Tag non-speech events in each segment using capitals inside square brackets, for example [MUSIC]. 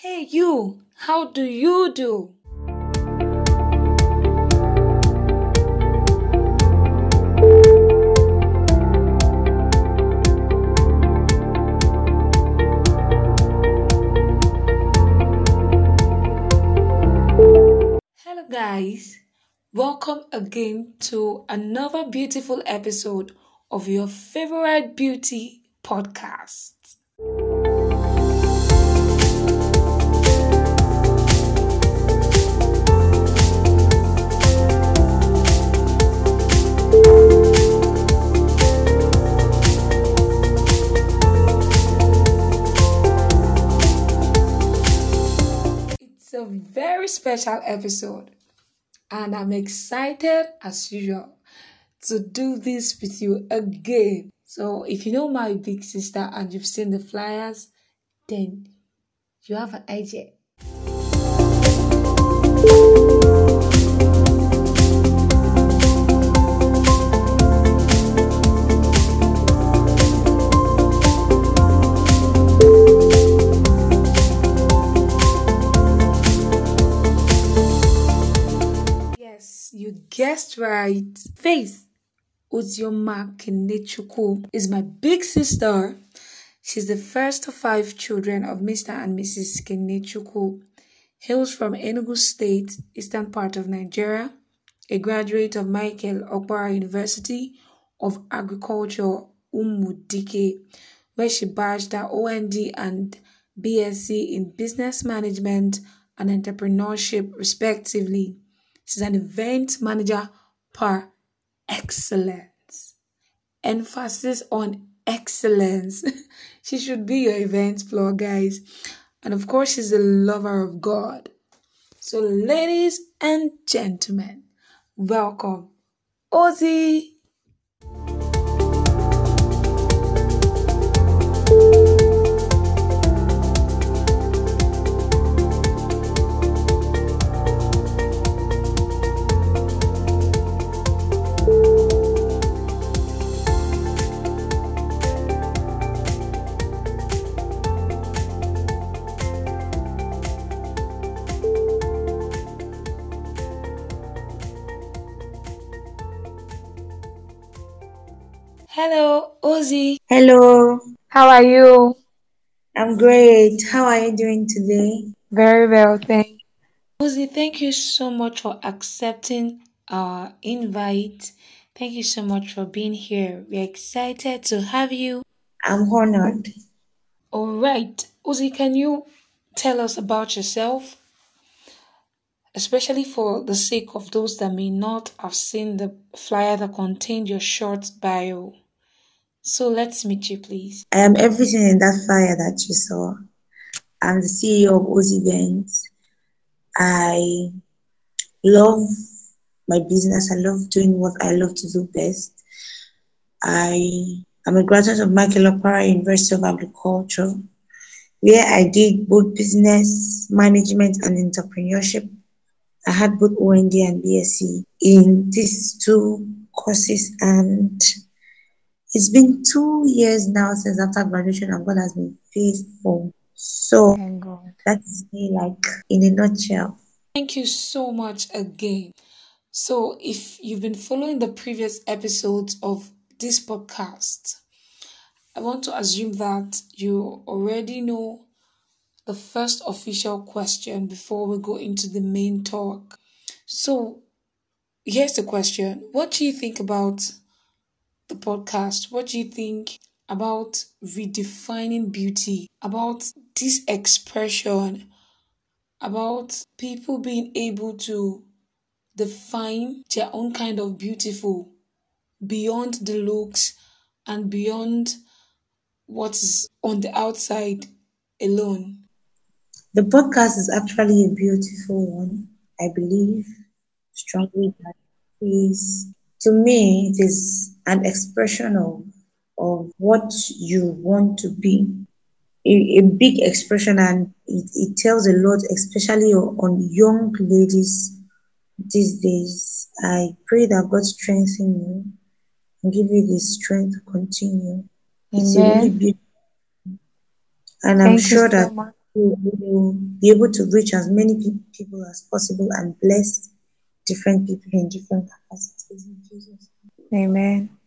Hey, you, how do you do? Hello, guys. Welcome again to another beautiful episode of your favorite beauty podcast. A very special episode, and I'm excited as usual to do this with you again. So, if you know my big sister and you've seen the flyers, then you have an idea. Right. Faith Uzioma Kenechukwu is my big sister. She's the first of five children of Mr. and Mrs. Kenechukwu. Hails from Enugu State, eastern part of Nigeria. A graduate of Michael Okpara University of Agriculture, Umudike, where she badged her OND and BSc in Business Management and Entrepreneurship, respectively. She's an event manager par excellence. Emphasis on excellence. [LAUGHS] she should be your event floor, guys. And of course, she's a lover of God. So, ladies and gentlemen, welcome, Ozzy. How are you? I'm great. How are you doing today? Very well, thank you. Ozzy, thank you so much for accepting our invite. Thank you so much for being here. We're excited to have you. I'm honored. All right, Ozzy, can you tell us about yourself? Especially for the sake of those that may not have seen the flyer that contained your short bio. So let's meet you, please. I am everything in that fire that you saw. I'm the CEO of Oz Events. I love my business. I love doing what I love to do best. I am a graduate of Michael Okpara University of Agriculture, where I did both business management and entrepreneurship. I had both OND and BSc in these two courses, and it's been two years now since after graduation, and God has been faithful. So that is me, like in a nutshell. Thank you so much again. So, if you've been following the previous episodes of this podcast, I want to assume that you already know the first official question before we go into the main talk. So, here's the question What do you think about the podcast? What do you think about redefining beauty? About this expression? About people being able to define their own kind of beautiful beyond the looks and beyond what's on the outside alone. The podcast is actually a beautiful one. I believe strongly that is to me it is an expression of of what you want to be. A, a big expression and it, it tells a lot, especially on young ladies these days. I pray that God strengthen you and give you the strength to continue. It's a really beautiful and I'm Thank you sure so that much. we will be able to reach as many pe- people as possible and bless different people in different capacities in Jesus. Amen.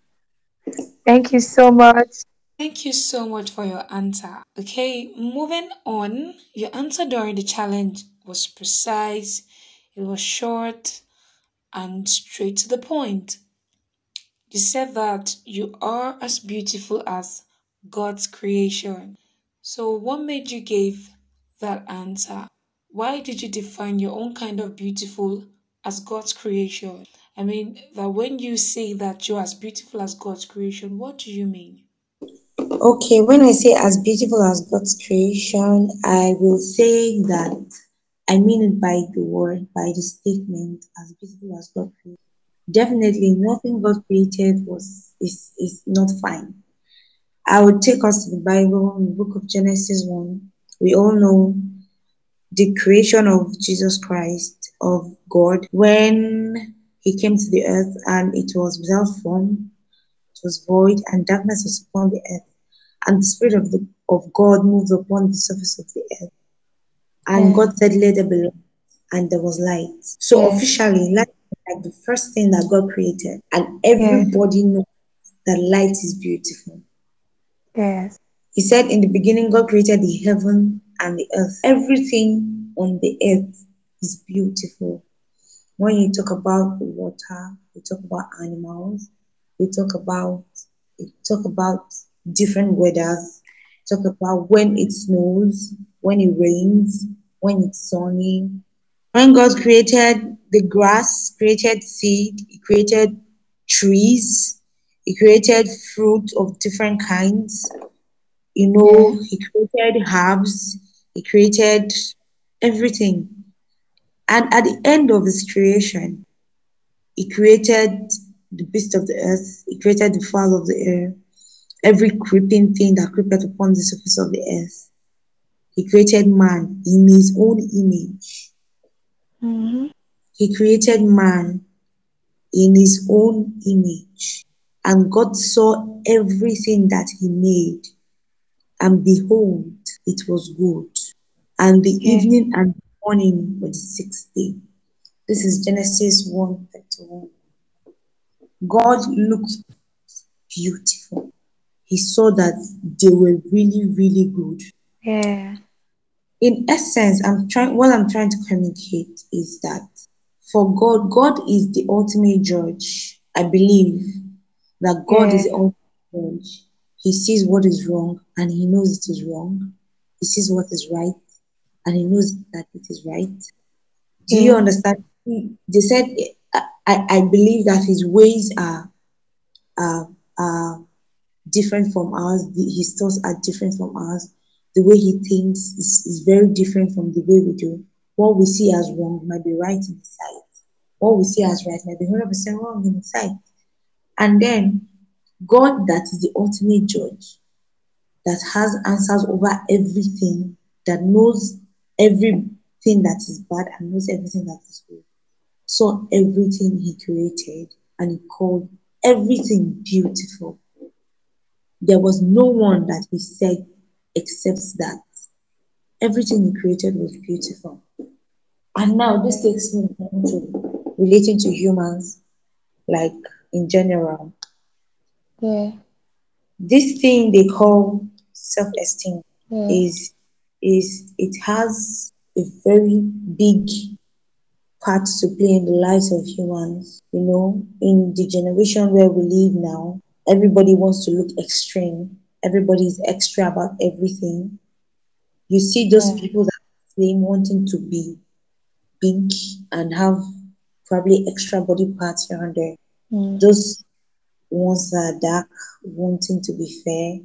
Thank you so much. Thank you so much for your answer. Okay, moving on. Your answer during the challenge was precise, it was short, and straight to the point. You said that you are as beautiful as God's creation. So, what made you give that answer? Why did you define your own kind of beautiful as God's creation? I mean, that when you say that you're as beautiful as God's creation, what do you mean? Okay, when I say as beautiful as God's creation, I will say that I mean it by the word, by the statement, as beautiful as God created. Definitely, nothing God created was is, is not fine. I would take us to the Bible, in the book of Genesis 1. We all know the creation of Jesus Christ, of God, when he came to the earth and it was without form, it was void, and darkness was upon the earth. And the Spirit of, the, of God moved upon the surface of the earth. And Yeah. God said, Let there be light, and there was light. So Yeah. officially, light is like the first thing that God created, and everybody knows that light is beautiful. Yes. He said, In the beginning, God created the heaven and the earth. Everything on the earth is beautiful. When you talk about water, you talk about animals, you talk about you talk about different weathers, talk about when it snows, when it rains, when it's sunny. When God created the grass, created seed, He created trees, He created fruit of different kinds you know, he created herbs, he created everything. And at the end of his creation, he created the beast of the earth, he created the fowl of the air, every creeping thing that creepeth upon the surface of the earth. He created man in his own image. Mm-hmm. He created man in his own image. And God saw everything that he made. And behold, it was good. And the evening and morning the sixth day. This is Genesis 1 31. God looked beautiful. He saw that they were really, really good. Yeah. In essence, I'm trying what I'm trying to communicate is that for God, God is the ultimate judge. I believe that God is the ultimate judge. He sees what is wrong and he knows it is wrong. He sees what is right and he knows that it is right. Do you understand? He- They said, I, I I believe that his ways are, are, are different from ours. His thoughts are different from ours. The way he thinks is, is very different from the way we do. What we see as wrong might be right in his sight. What we see as right might be 100% wrong in his sight. And then God, that is the ultimate judge, that has answers over everything, that knows everything that is bad and knows everything that is good, saw everything he created and he called everything beautiful. There was no one that he said except that. Everything he created was beautiful. And now this takes me to relating to humans, like in general. Yeah. This thing they call self-esteem Yeah. is is it has a very big part to play in the lives of humans. You know, in the generation where we live now, everybody wants to look extreme. Everybody is extra about everything. You see those Yeah. people that claim wanting to be big and have probably extra body parts here and there. Mm. Those ones that are dark, wanting to be fair,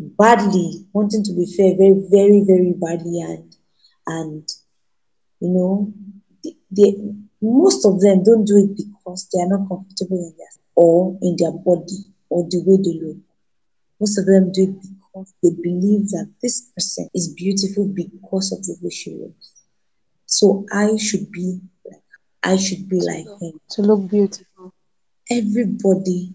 badly, wanting to be fair, very, very, very badly, and and you know, they, they most of them don't do it because they are not comfortable in their or in their body or the way they look. Most of them do it because they believe that this person is beautiful because of the way she looks. So I should be like I should be like him. To look beautiful. Everybody,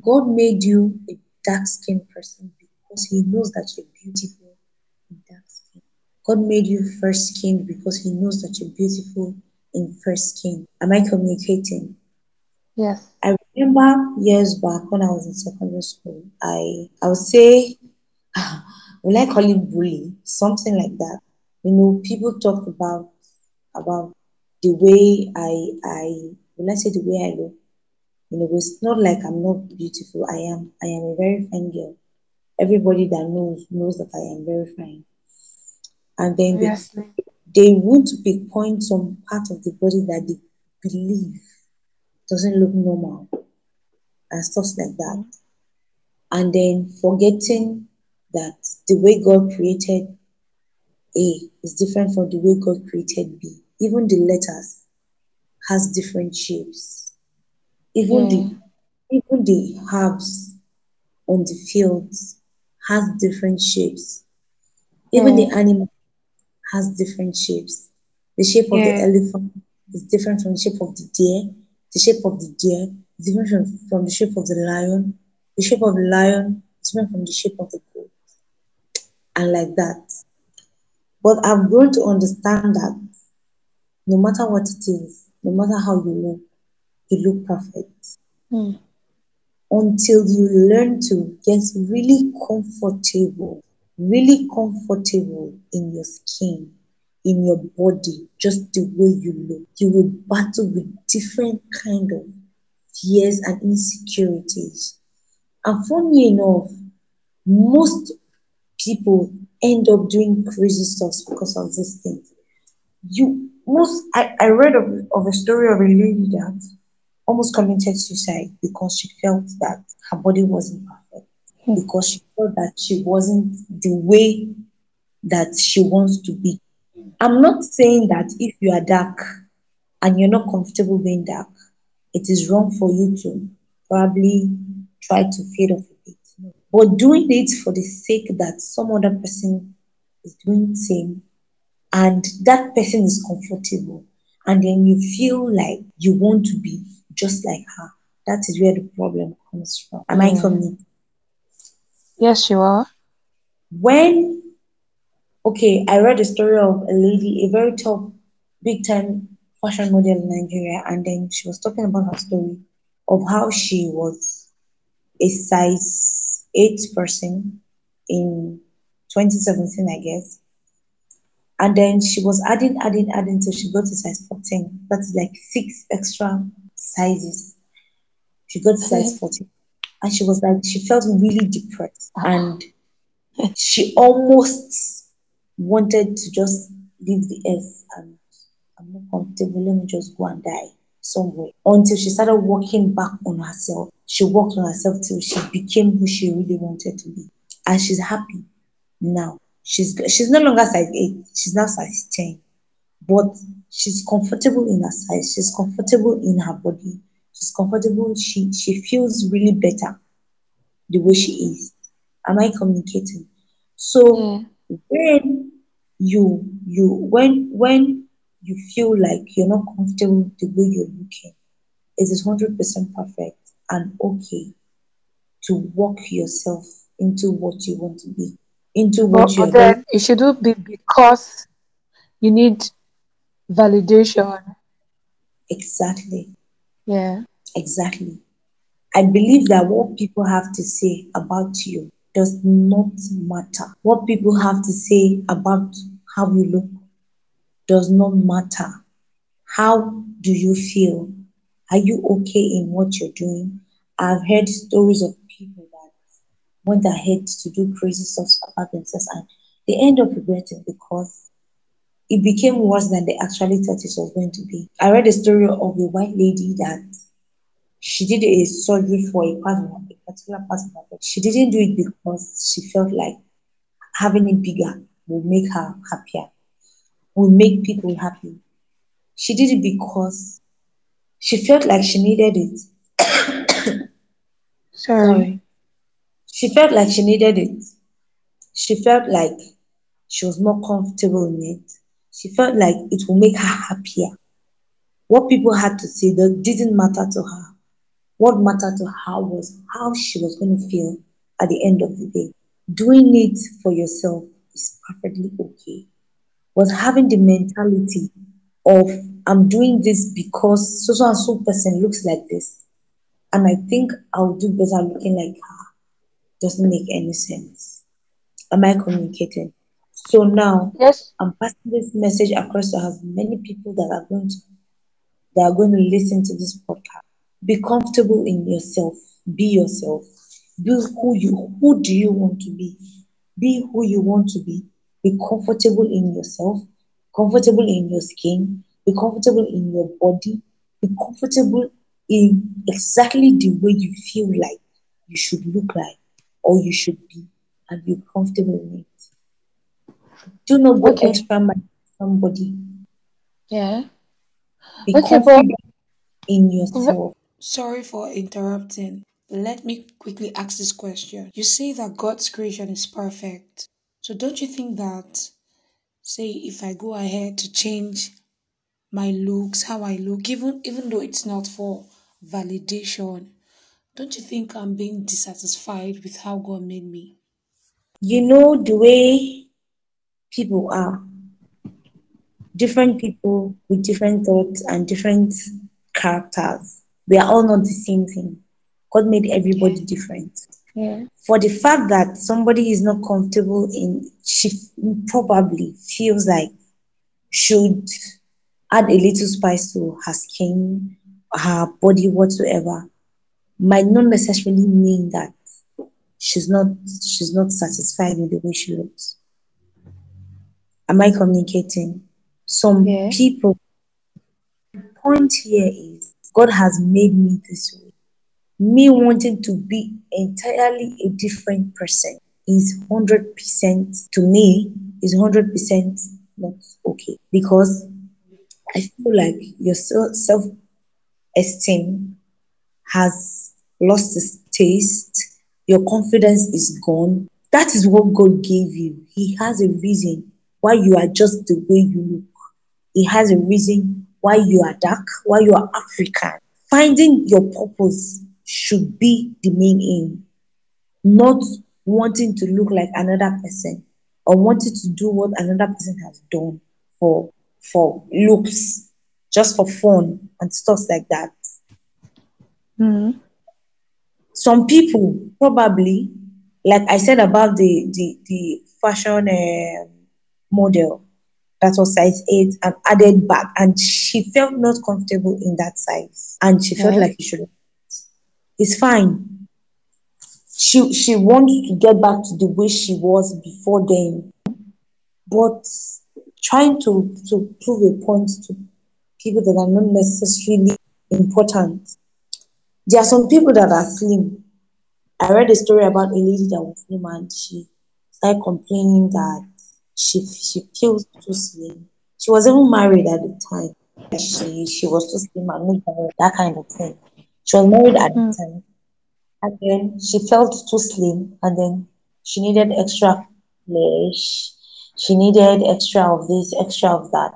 God made you a dark skinned person because He knows that you're beautiful in dark skin. God made you fair skinned because He knows that you're beautiful in fair skin. Am I communicating? Yes. I remember years back when I was in secondary school, I I would say, [SIGHS] will I call it bully? Something like that. You know, people talk about about the way I I will I say the way I look. You know, it's not like I'm not beautiful. I am. I am a very fine girl. Everybody that knows knows that I am very fine. And then they Obviously. they want to pinpoint some part of the body that they believe doesn't look normal and stuff like that. And then forgetting that the way God created A is different from the way God created B. Even the letters has different shapes. Even Yeah. the even the herbs on the fields has different shapes. Even the animal has different shapes. The shape of the elephant is different from the shape of the deer. The shape of the deer is different from, from the shape of the lion. The shape of the lion is different from the shape of the goat. And like that. But I've grown to understand that no matter what it is, no matter how you look, you look perfect. Hmm. Until you learn to get really comfortable, really comfortable in your skin, in your body, just the way you look, you will battle with different kind of fears and insecurities. And funny enough, most people end up doing crazy stuff because of these things. You most I, I read of, of a story of a lady that almost committed suicide because she felt that her body wasn't perfect. Hmm. Because she felt that she wasn't the way that she wants to be. I'm not saying that if you are dark and you're not comfortable being dark, it is wrong for you to probably try to fade off a bit. But doing it for the sake that some other person is doing the same and that person is comfortable and then you feel like you want to be just like her. That is where the problem comes from. Am I mm. Yeah. communicating? Yes, you are. When okay, I read a story of a lady, a very top, big time fashion model in Nigeria, and then she was talking about her story of how she was a size eight person in 2017, I guess. And then she was adding, adding, adding till she got to size 14. That's like six extra sizes. She got to size 14. And she was like, she felt really depressed. Ah. And she almost wanted to just leave the earth and I'm not comfortable. Let me just go and die somewhere. Until she started working back on herself. She worked on herself till she became who she really wanted to be. And she's happy now. She's she's no longer size eight. She's now size ten. But she's comfortable in her size. She's comfortable in her body. She's comfortable. She she feels really better the way she is. Am I communicating? So Yeah. when you you when when you feel like you're not comfortable the way you're looking, it is hundred percent perfect and okay to walk yourself into what you want to be, into what But, you're but then it shouldn't be because you need validation. exactly Yeah. exactly. I believe that what people have to say about you does not matter. What people have to say about how you look does not matter. How do you feel? Are you okay in what you're doing? I've heard stories of people that went ahead to do crazy stuff about themselves and they end up regretting because it became worse than they actually thought it was going to be. I read a story of a white lady that she did a surgery for a part a particular part of her body. She didn't do it because she felt like having it bigger will make her happier, will make people happy. She did it because she felt like she needed it. [COUGHS] Sorry. She felt like she needed it. She felt like she was more comfortable in it. She felt like it will make her happier. What people had to say that didn't matter to her. What mattered to her was how she was going to feel at the end of the day. Doing it for yourself is perfectly okay. was having the mentality of I'm doing this because so so and so person looks like this, and I think I'll do better looking like her. Doesn't make any sense. Am I communicating? So now Yes. I'm passing this message across to as many people that are going to that are going to listen to this podcast. Be comfortable in yourself. Be yourself. Be who you who do you want to be. Be who you want to be. Be comfortable in yourself, comfortable in your skin, be comfortable in your body, be comfortable in exactly the way you feel like you should look like or you should be, and be comfortable in it. Do not go Okay. extra mile somebody. Yeah. Be Okay, but in yourself. Sorry for interrupting. Let me quickly ask this question. You say that God's creation is perfect. So don't you think that, say, if I go ahead to change my looks, how I look, even even though it's not for validation, don't you think I'm being dissatisfied with how God made me? You know the way people are. Different people with different thoughts and different characters. We are all not the same thing. God made everybody different. yeah. For the fact that somebody is not comfortable in, she probably feels like should add a little spice to her skin, her body, whatsoever, might not necessarily mean that she's not she's not satisfied with the way she looks. Am I communicating? Some Yeah. people the point here is God has made me this way. Me wanting to be entirely a different person is 100% to me is 100% not okay because I feel like your self esteem has lost its taste, your confidence is gone. That is what God gave you. He has a reason why you are just the way you look. It has a reason why you are dark, why you are African. Finding your purpose should be the main aim, not wanting to look like another person or wanting to do what another person has done for for looks, just for fun and stuff like that. Mm. Some people probably, like I said about the the, the fashion um model. That was size 8 and added back. And she felt not comfortable in that size. And she felt like she should it's fine. She she wants to get back to the way she was before then. But trying to to prove a point to people that are not necessarily important. There are some people that are slim. I read a story about a lady that was slim and she started complaining that she she feels too slim she was even married at the time. She she was too slim and not married, that kind of thing. She was married at the Mm. time. And then she felt too slim and then she needed extra flesh. She needed extra of this extra of that.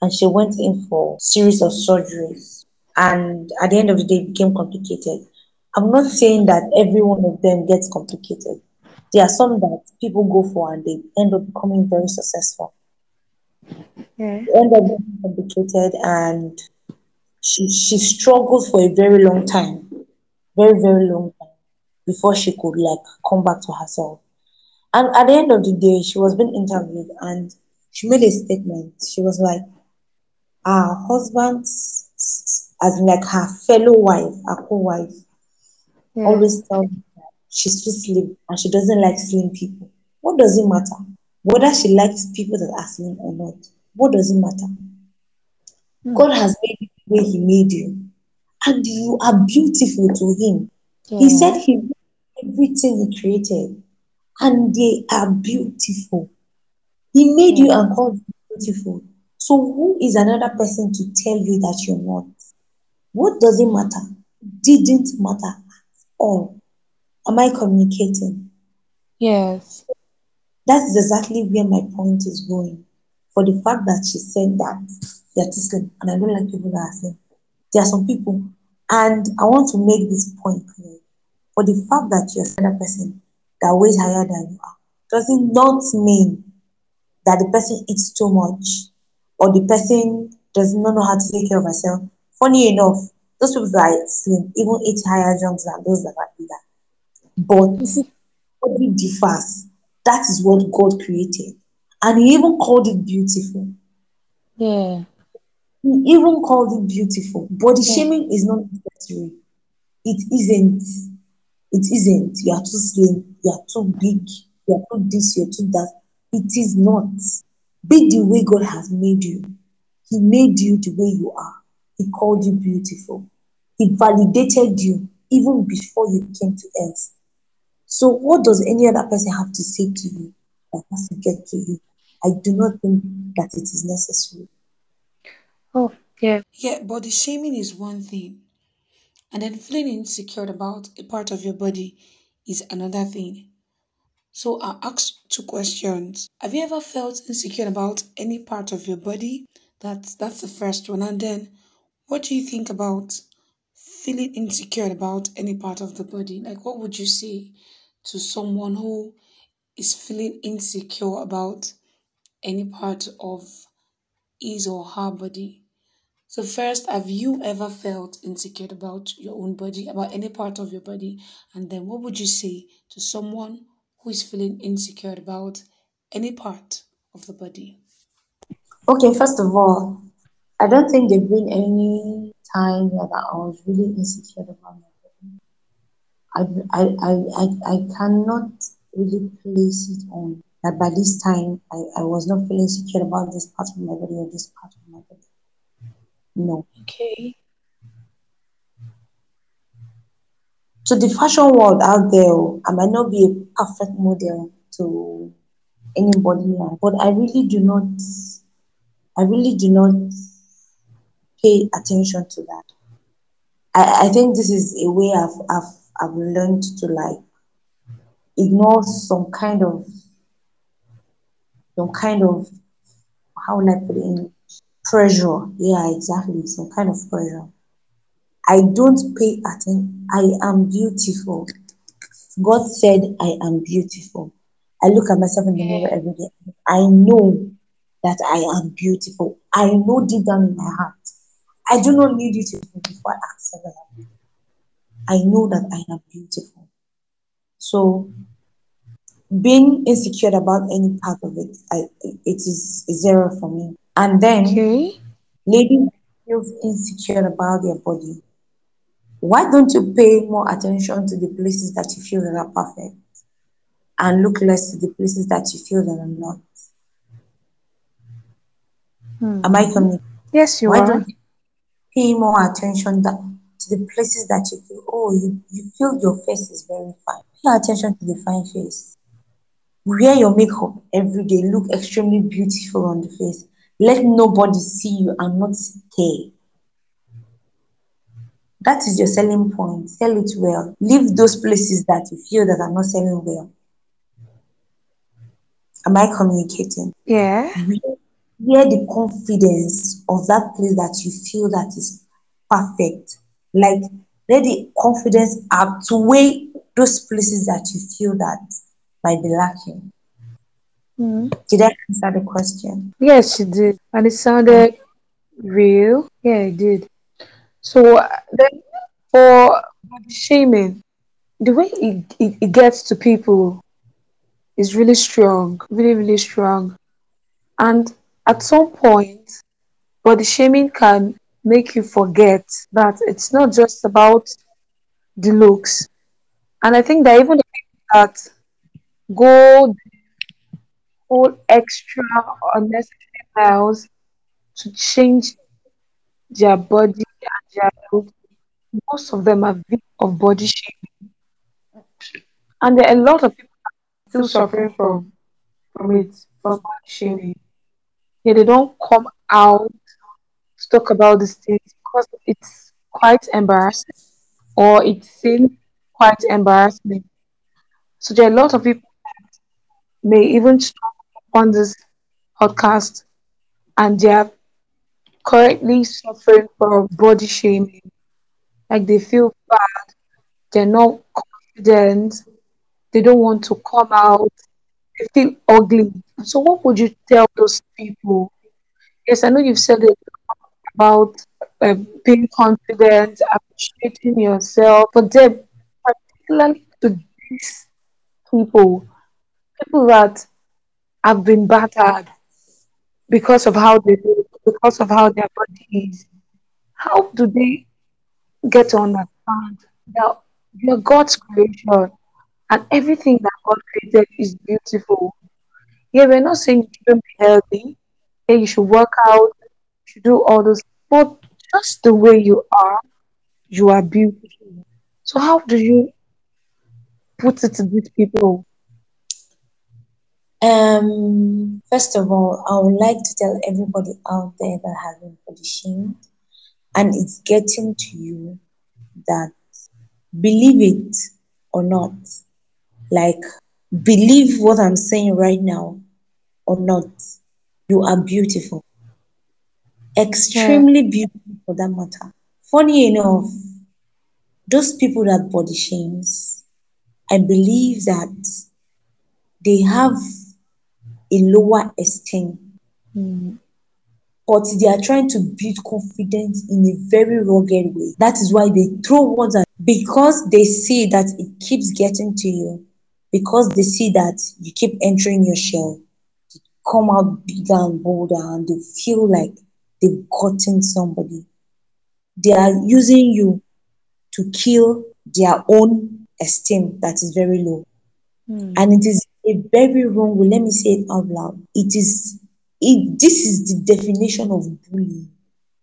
And she went in for series of surgeries. And at the end of the day it became complicated. I'm not saying that every one of them gets complicated there are some that people go for and they end up becoming very successful Yeah. they end up getting complicated and she she struggled for a very long time very very long time before she could like come back to herself and at the end of the day she was being interviewed and she made a statement she was like her husband as in like her fellow wife her co-wife Yeah. always tell me she's too slim and she doesn't like slim people. What does it matter whether she likes people that are slim or not? What does it matter? Hmm. god has made you the way he made you and you are beautiful to him. Yeah. he said he made everything he created and they are beautiful. He made you and called you beautiful. So who is another person to tell you that you're not? What does it matter? Didn't matter at all am i communicating Yes. that is exactly where my point is going. For the fact that she said that they're too slim, and I don't like people that are slim. There are some people, and I want to make this point clear. For the fact that you're another person that weighs higher than you are, does it not mean that the person eats too much or the person does not know how to take care of herself. Funny enough, those people that are slim even eat higher junks than those that are bigger. But body differs. That is what God created. And He even called it beautiful. Yeah. He even called it beautiful. Body Yeah. shaming is not necessary. It isn't. It isn't. You are too slim. You are too big. You are too this. You are too that. It is not. Be the way God has made you. He made you the way you are. He called you beautiful. He validated you even before you came to earth. So, what does any other person have to say to you that has to get to you? I do not think that it is necessary. Oh, yeah. Yeah, body shaming is one thing, and then feeling insecure about a part of your body is another thing. So I'll ask two questions. Have you ever felt insecure about any part of your body? That's that's the first one. And then what do you think about feeling insecure about any part of the body? Like what would you say to someone who is feeling insecure about any part of his or her body? So first, have you ever felt insecure about your own body, about any part of your body? And then what would you say to someone who is feeling insecure about any part of the body? Okay, first of all, I don't think there's been any time that I was really insecure about my. I, I, I, I, cannot really place it on that by this time I, I was not feeling secure about this part of my body or this part of my body. No. Okay. So the fashion world out there, I might not be a perfect model to anybody, but I really do not, I really do not pay attention to that. I, I think this is a way I've, I've, I've learned to like ignore some kind of, some kind of, how will I put it in? Pressure. Yeah, exactly. Some kind of pressure. I don't pay attention. I am beautiful. God said I am beautiful. I look at myself in the mirror every day. I know that I am beautiful. I know deep down in my heart. I do not need you to before I accept that. I know that I am beautiful. So being insecure about any part of it, I, it is zero for me. And then Okay. ladies feel insecure about their body. Why don't you pay more attention to the places that you feel that are perfect and look less to the places that you feel that are not? Hmm. Am I coming? Yes, you Why are. don't you pay more attention that, to the places that you feel, oh, you, you feel your face is very fine. Pay attention to the fine face. Wear your makeup every day. Look extremely beautiful on the face. Let nobody see you and not stay. That is your selling point. Sell it well. Leave those places that you feel that are not selling well. Am I communicating? Yeah. Wear wear the confidence of that place that you feel that is perfect. Like let the confidence outweigh those places that you feel that might be lacking. Hmm. Did I answer the question? Yes, she did. And it sounded real. Yeah, it did. So then for shaming, the way it, it, it gets to people is really strong, really, really strong. And at some point, body shaming can make you forget that it's not just about the looks. And I think that even the people that go all extra unnecessary miles to change their body and their look, most of them are victims of body shaming. And there are a lot of people still suffering from from it, from body shaming. Yeah, they don't come out talk about these things because it's quite embarrassing or it seems quite embarrassing. So there are a lot of people may even stumble on this podcast and they are currently suffering from body shaming. Like they feel bad, they're not confident, they don't want to come out, they feel ugly. So what would you tell those people? Yes, I know you've said it about uh, being confident, appreciating yourself, but then particularly to these people, people that have been battered because of how they look, because of how their body is. How do they get to understand that you're God's creation and everything that God created is beautiful? Yeah, we're not saying you shouldn't be healthy, yeah, you should work out, you do all those, but just the way you are, you are beautiful. So how do you put it to these people? Um, first of all, I would like to tell everybody out there that has been body shamed and it's getting to you that believe it or not, like believe what I'm saying right now or not, you are beautiful, Yeah, extremely beautiful for that matter. Funny enough, those people that body shames, I believe that they have a lower esteem. Mm, but they are trying to build confidence in a very rugged way. That is why they throw words at because they see that it keeps getting to you, because they see that you keep entering your shell, you come out bigger and bolder, and they feel like they've gotten somebody. They are using you to kill their own esteem that is very low. mm, And it is a very wrong way. Let me say it out loud. It is it this is the definition of bullying.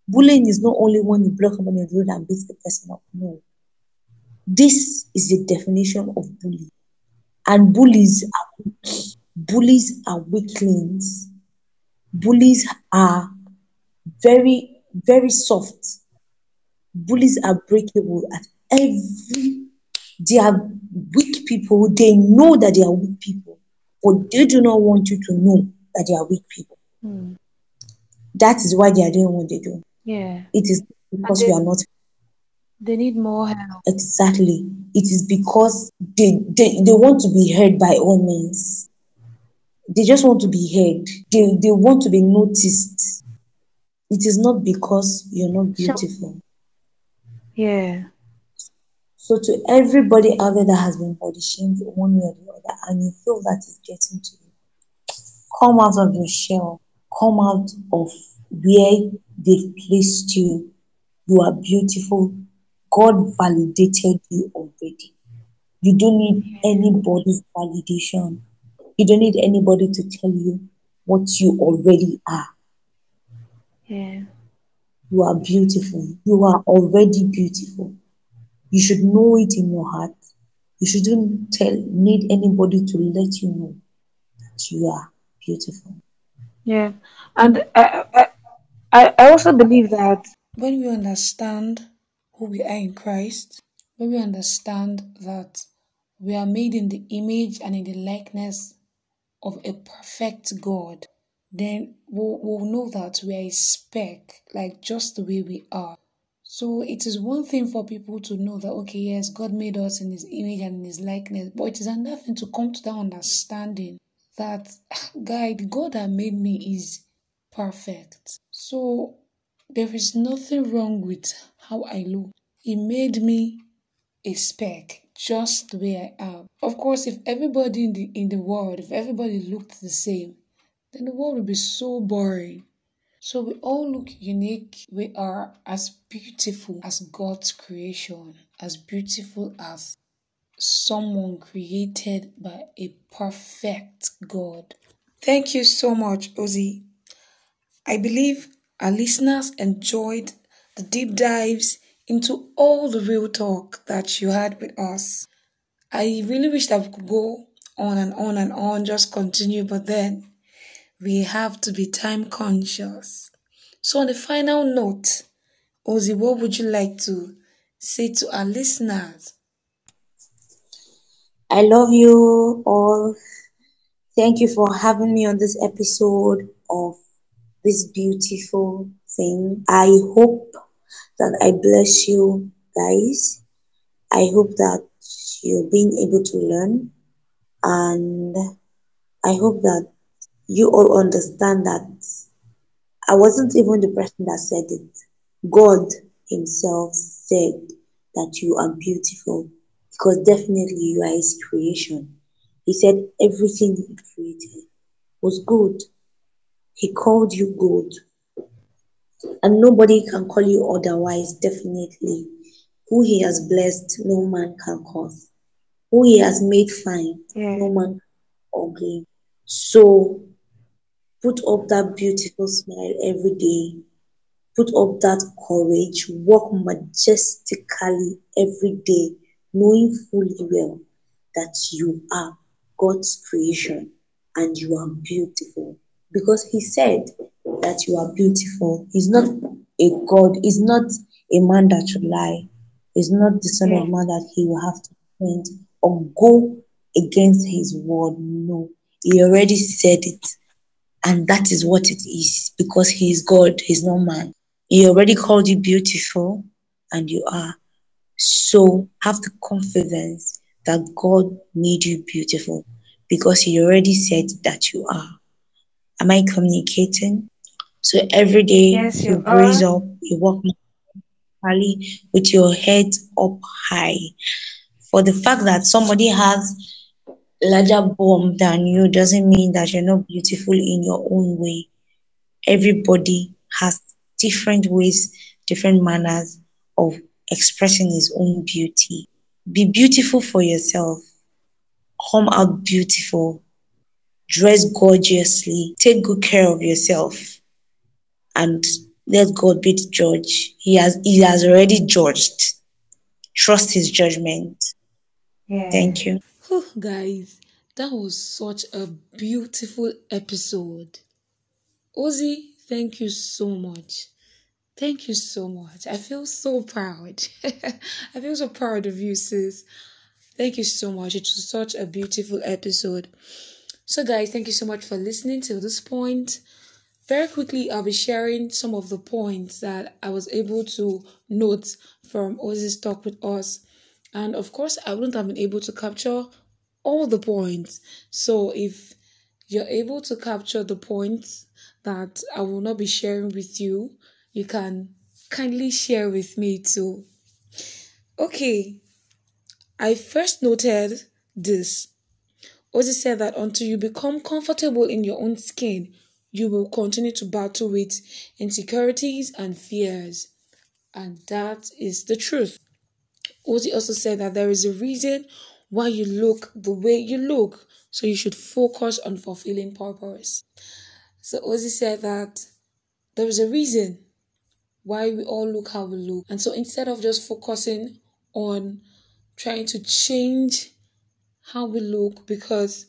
Bullying is not only when you block someone on the road and beat the person up. No. This is the definition of bullying. And bullies are bullies are weaklings. Bullies are very, very soft. Bullies are breakable at every they are weak people. They know that they are weak people, but they do not want you to know that they are weak people. mm, That is why they are doing what they do. yeah. It is because we are not they need more help. exactly. It is because they, they, they want to be heard by all means. They just want to be heard. They, they want to be noticed. It is not because you're not beautiful. yeah, So to everybody out there that has been body shamed one way or the other, and you feel that it's getting to you, come out of your shell. Come out of where they've placed you. You are beautiful. God validated you already. You don't need anybody's validation. You don't need anybody to tell you what you already are. Yeah, You are beautiful. You are already beautiful. You should know it in your heart. You shouldn't tell need anybody to let you know that you are beautiful. yeah. And I, I, I I also believe that When we understand who we are in Christ, when we understand that we are made in the image and in the likeness of a perfect God, then we'll, we'll know that we are a speck, like just the way we are. So it is one thing for people to know that, okay, yes, God made us in His image and in His likeness, but it is another thing to come to that understanding that, [SIGHS] guy, the God that made me is perfect. So there is nothing wrong with how I look. He made me a speck, just the way I am. Of course, if everybody in the in the world, if everybody looked the same, then the world would be so boring. So we all look unique. We are as beautiful as God's creation, as beautiful as someone created by a perfect God. Thank you so much, Ozzy. I believe our listeners enjoyed the deep dives into all the real talk that you had with us. I really wish that we could go on and on and on, just continue, but then we have to be time conscious. So, on the final note, Ozzy, what would you like to say to our listeners? I love you all. Thank you for having me on this episode of this beautiful thing. I hope that I bless you guys. I hope that you're being able to learn and I hope that you all understand that I wasn't even the person that said it. God Himself said that you are beautiful because definitely you are His creation. He said everything He created was good. He called you good. And nobody can call you otherwise, definitely. Who He has blessed, no man can curse. Who He has made fine, Yeah. no man can ugly. So put up that beautiful smile every day. Put up that courage. Walk majestically every day, knowing fully well that you are God's creation and you are beautiful. Because He said that you are beautiful. He's not a God, He's not a man that should lie. He's not the Son Yeah. of Man that He will have to point or go against His word. No, He already said it. And that is what it is because He is God, He's not man. He already called you beautiful, and you are. So have the confidence that God made you beautiful because He already said that you are. Am I communicating? So every day Yes, you you brace up, you walk with your head up high. For the fact that somebody has larger bomb than you doesn't mean that you're not beautiful in your own way. Everybody has different ways, different manners of expressing his own beauty. Be beautiful for yourself. Come out beautiful. Dress gorgeously. Take good care of yourself. And let God be the judge. He has he has already judged. Trust his judgment. Yeah. Thank you. Whew, guys, that was such a beautiful episode. Ozzy, thank you so much. Thank you so much. I feel so proud. [LAUGHS] I feel so proud of you, sis. Thank you so much. It was such a beautiful episode. So, guys, thank you so much for listening till this point. Very quickly, I'll be sharing some of the points that I was able to note from Ozzy's talk with us. And of course, I wouldn't have been able to capture all the points. So, if you're able to capture the points that I will not be sharing with you, you can kindly share with me too. Okay, I first noted this. Ozzy said that until you become comfortable in your own skin, you will continue to battle with insecurities and fears. And that is the truth. Ozzy also said that there is a reason why you look the way you look, so you should focus on fulfilling purpose. So Ozzy said that there is a reason why we all look how we look. And so instead of just focusing on trying to change how we look because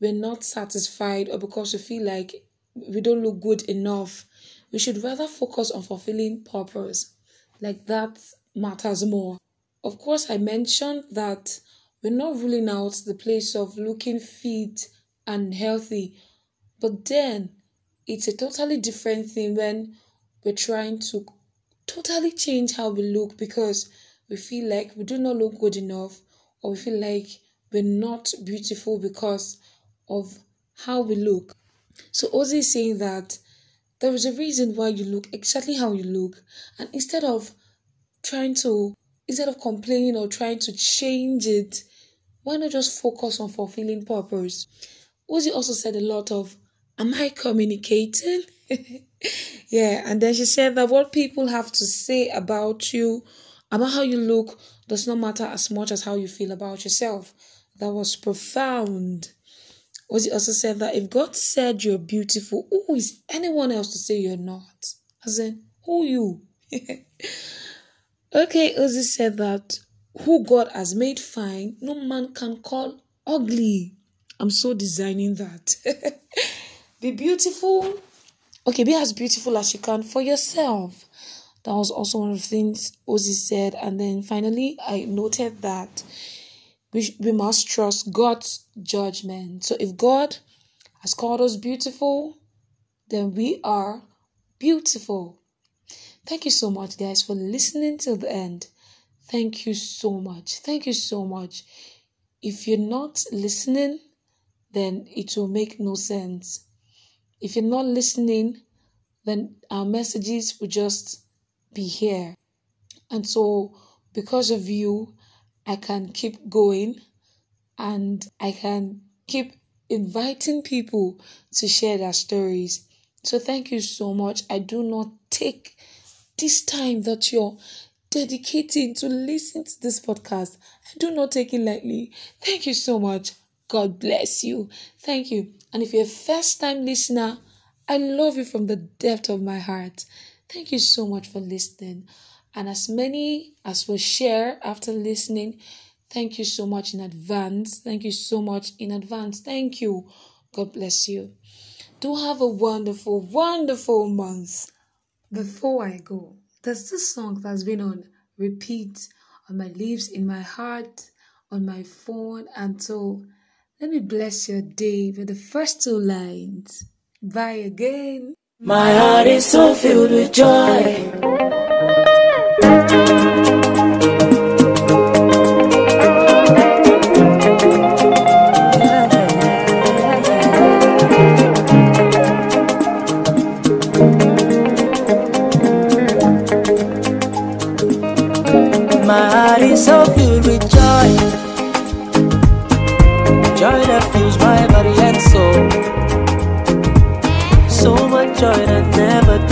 we're not satisfied or because we feel like we don't look good enough, we should rather focus on fulfilling purpose. Like that matters more. Of course, I mentioned that we're not ruling out the place of looking fit and healthy, but then it's a totally different thing when we're trying to totally change how we look because we feel like we do not look good enough or we feel like we're not beautiful because of how we look. So Ozzy is saying that there is a reason why you look exactly how you look, and instead of trying to instead of complaining or trying to change it, why not just focus on fulfilling purpose? Ozzy also said a lot of, Am I communicating? [LAUGHS] yeah, and then she said that what people have to say about you, about how you look, does not matter as much as how you feel about yourself. That was profound. Ozzy also said that if God said you're beautiful, who is anyone else to say you're not? As in, who you? [LAUGHS] okay, Ozzy said that who God has made fine, no man can call ugly. I'm so designing that. [LAUGHS] be beautiful. Okay, be as beautiful as you can for yourself. That was also one of the things Ozzy said. And then finally, I noted that we, we must trust God's judgment. So if God has called us beautiful, then we are beautiful. Thank you so much, guys, for listening till the end. Thank you so much. Thank you so much. If you're not listening, then it will make no sense. If you're not listening, then our messages will just be here. And so, because of you, I can keep going and I can keep inviting people to share their stories. So, thank you so much. I do not take this time that you're dedicating to listen to this podcast. I do not take it lightly. Thank you so much. God bless you. Thank you. And if you're a first time listener, I love you from the depth of my heart. Thank you so much for listening. And as many as will share after listening, thank you so much in advance. Thank you so much in advance. Thank you. God bless you. Do have a wonderful, wonderful month. Before I go, there's this song that's been on repeat on my lips, in my heart, on my phone, and so let me bless your day with the first two lines. Bye again. My heart is so filled with joy.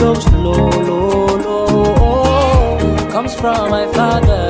Goes low, low, low. Oh, comes from my Father